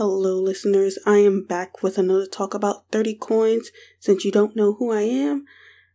Hello, listeners. I am back with another talk about 30 coins. Since you don't know who I am,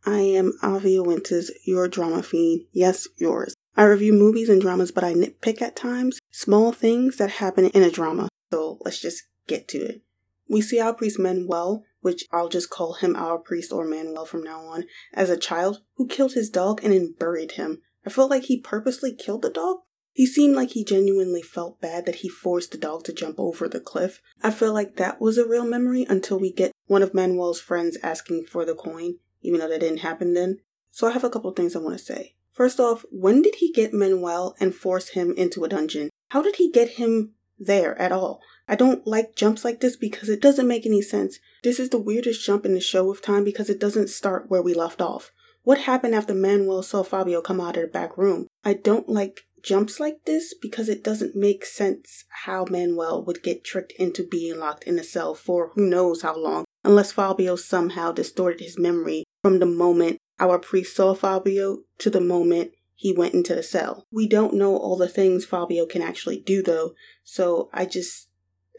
I am Avia Winters, your drama fiend. Yes, yours. I review movies and dramas, but I nitpick at times. Small things that happen in a drama. So let's just get to it. We see our priest Manuel, which I'll just call him our priest or Manuel from now on, as a child who killed his dog and then buried him. I felt like he purposely killed the dog. He seemed like he genuinely felt bad that he forced the dog to jump over the cliff. I feel like that was a real memory until we get one of Manuel's friends asking for the coin, even though that didn't happen then. So I have a couple things I want to say. First off, when did he get Manuel and force him into a dungeon? How did he get him there at all? I don't like jumps like this because it doesn't make any sense. This is the weirdest jump in the show of time because it doesn't start where we left off. What happened after Manuel saw Fabio come out of the back room? I don't like jumps like this because it doesn't make sense how Manuel would get tricked into being locked in a cell for who knows how long, unless Fabio somehow distorted his memory from the moment our priest saw Fabio to the moment he went into the cell. We don't know all the things Fabio can actually do though, so I just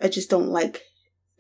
I just don't like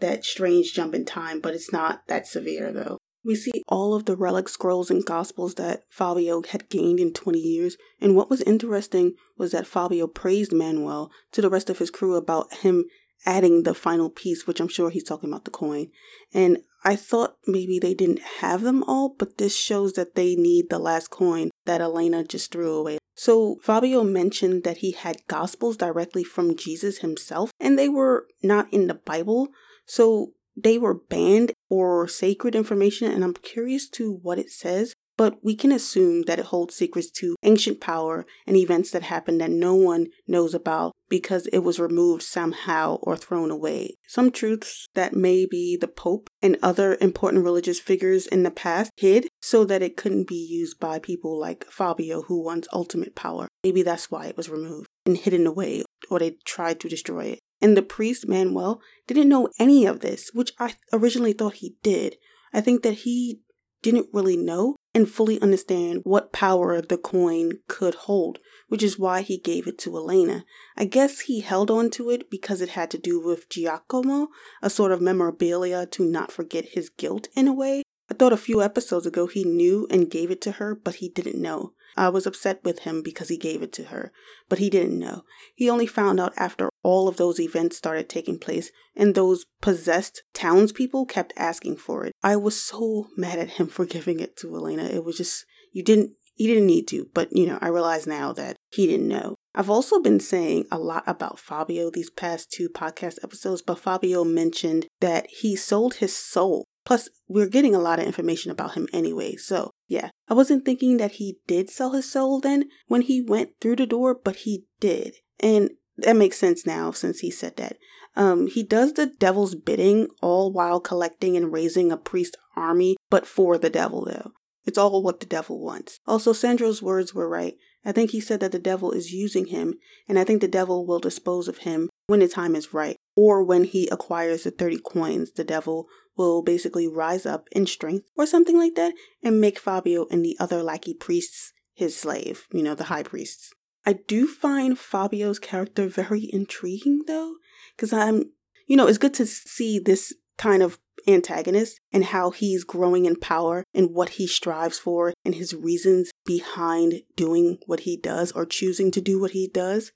that strange jump in time, but it's not that severe though. We see all of the relic scrolls and gospels that Fabio had gained in 20 years, and what was interesting was that Fabio praised Manuel to the rest of his crew about him adding the final piece, which I'm sure he's talking about the coin. And I thought maybe they didn't have them all, but this shows that they need the last coin that Elena just threw away. So Fabio mentioned that he had gospels directly from Jesus himself, and they were not in the Bible. So they were banned or sacred information, and I'm curious to what it says, but we can assume that it holds secrets to ancient power and events that happened that no one knows about because it was removed somehow or thrown away. Some truths that maybe the Pope and other important religious figures in the past hid so that it couldn't be used by people like Fabio who wants ultimate power. Maybe that's why it was removed and hidden away or they tried to destroy it. And the priest, Manuel, didn't know any of this, which I originally thought he did. I think that he didn't really know and fully understand what power the coin could hold, which is why he gave it to Elena. I guess he held on to it because it had to do with Giacomo, a sort of memorabilia to not forget his guilt in a way. I thought a few episodes ago he knew and gave it to her, but he didn't know. I was upset with him because he gave it to her, but he didn't know. He only found out after all of those events started taking place and those possessed townspeople kept asking for it. I was so mad at him for giving it to Elena. It was just, you didn't, you didn't need to, but you know, I realize now that he didn't know. I've also been saying a lot about Fabio these past two podcast episodes, but Fabio mentioned that he sold his soul Plus, we're getting a lot of information about him anyway, so yeah. I wasn't thinking that he did sell his soul then when he went through the door, but he did. And that makes sense now since he said that. Um, he does the devil's bidding all while collecting and raising a priest army, but for the devil though. It's all what the devil wants. Also, Sandro's words were right. I think he said that the devil is using him, and I think the devil will dispose of him when the time is right, or when he acquires the 30 coins, the devil will basically rise up in strength or something like that and make Fabio and the other lackey priests his slave, you know, the high priests. I do find Fabio's character very intriguing though, because I'm, you know, it's good to see this kind of antagonist and how he's growing in power and what he strives for and his reasons behind doing what he does or choosing to do what he does.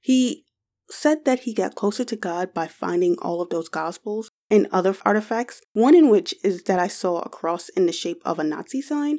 He said that he got closer to God by finding all of those gospels and other artifacts, one in which is that I saw a cross in the shape of a Nazi sign.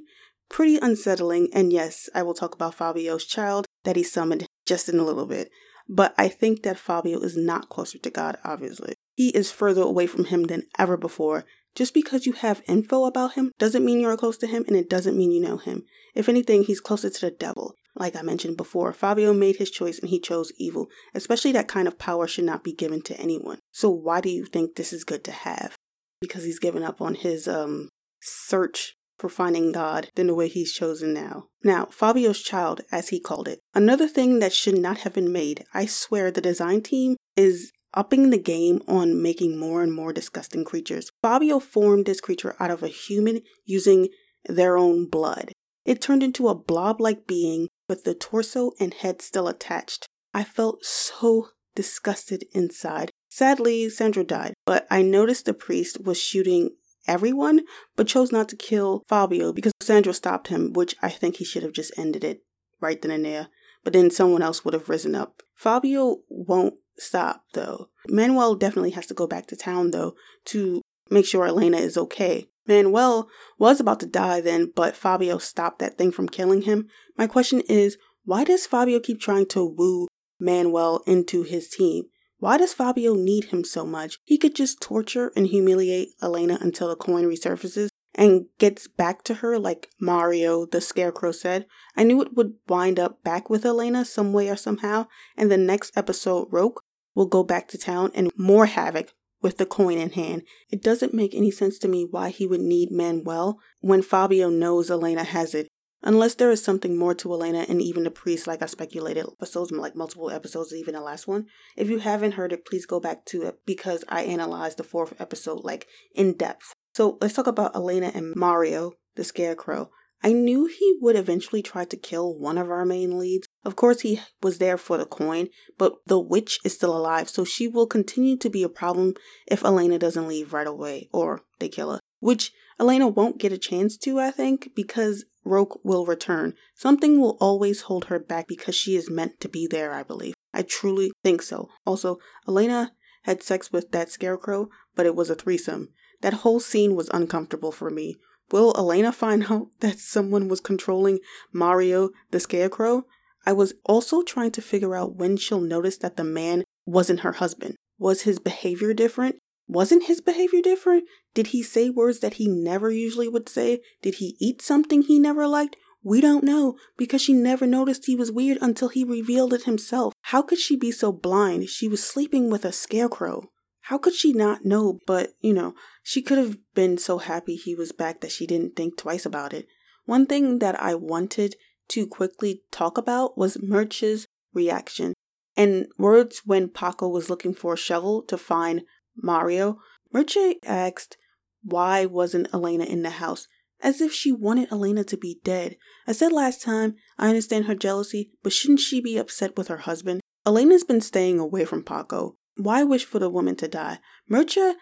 Pretty unsettling, and yes, I will talk about Fabio's child that he summoned just in a little bit. But I think that Fabio is not closer to God, obviously. He is further away from him than ever before. Just because you have info about him doesn't mean you're close to him, and it doesn't mean you know him. If anything, he's closer to the devil. Like I mentioned before, Fabio made his choice and he chose evil. Especially that kind of power should not be given to anyone. So why do you think this is good to have? Because he's given up on his um search for finding God than the way he's chosen now. Now, Fabio's child, as he called it. Another thing that should not have been made, I swear the design team is upping the game on making more and more disgusting creatures. Fabio formed this creature out of a human using their own blood. It turned into a blob like being with the torso and head still attached. I felt so disgusted inside. Sadly, Sandra died, but I noticed the priest was shooting everyone, but chose not to kill Fabio because Sandra stopped him, which I think he should have just ended it right then and there. But then someone else would have risen up. Fabio won't stop, though. Manuel definitely has to go back to town, though, to make sure Elena is okay. Manuel was about to die then, but Fabio stopped that thing from killing him. My question is, why does Fabio keep trying to woo Manuel into his team? Why does Fabio need him so much? He could just torture and humiliate Elena until the coin resurfaces and gets back to her like Mario the Scarecrow said. I knew it would wind up back with Elena some way or somehow, and the next episode, Roque will go back to town and more havoc with the coin in hand. It doesn't make any sense to me why he would need Manuel when Fabio knows Elena has it. Unless there is something more to Elena and even the priest, like I speculated, episodes, like multiple episodes, even the last one. If you haven't heard it, please go back to it because I analyzed the fourth episode like in depth. So let's talk about Elena and Mario, the scarecrow. I knew he would eventually try to kill one of our main leads. Of course, he was there for the coin, but the witch is still alive, so she will continue to be a problem if Elena doesn't leave right away or they kill her. Which Elena won't get a chance to, I think, because Roque will return. Something will always hold her back because she is meant to be there, I believe. I truly think so. Also, Elena had sex with that scarecrow, but it was a threesome. That whole scene was uncomfortable for me. Will Elena find out that someone was controlling Mario the scarecrow? I was also trying to figure out when she'll notice that the man wasn't her husband. Was his behavior different? Wasn't his behavior different? Did he say words that he never usually would say? Did he eat something he never liked? We don't know because she never noticed he was weird until he revealed it himself. How could she be so blind? She was sleeping with a scarecrow. How could she not know? But, you know, she could have been so happy he was back that she didn't think twice about it. One thing that I wanted to quickly talk about was Murch's reaction and words when Paco was looking for a shovel to find Mario, Merche asked why wasn't Elena in the house, as if she wanted Elena to be dead. I said last time, I understand her jealousy, but shouldn't she be upset with her husband? Elena's been staying away from Paco. Why wish for the woman to die? Merche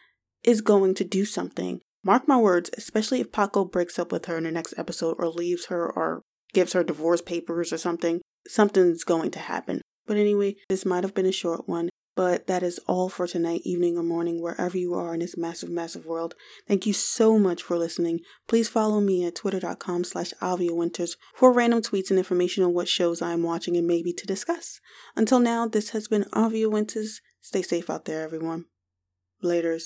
is going to do something. Mark my words, especially if Paco breaks up with her in the next episode or leaves her or gives her divorce papers or something, something's going to happen. But anyway, this might have been a short one. But that is all for tonight, evening, or morning, wherever you are in this massive, massive world. Thank you so much for listening. Please follow me at twitter.com slash Avia Winters for random tweets and information on what shows I am watching and maybe to discuss. Until now, this has been Avia Winters. Stay safe out there, everyone. Laters.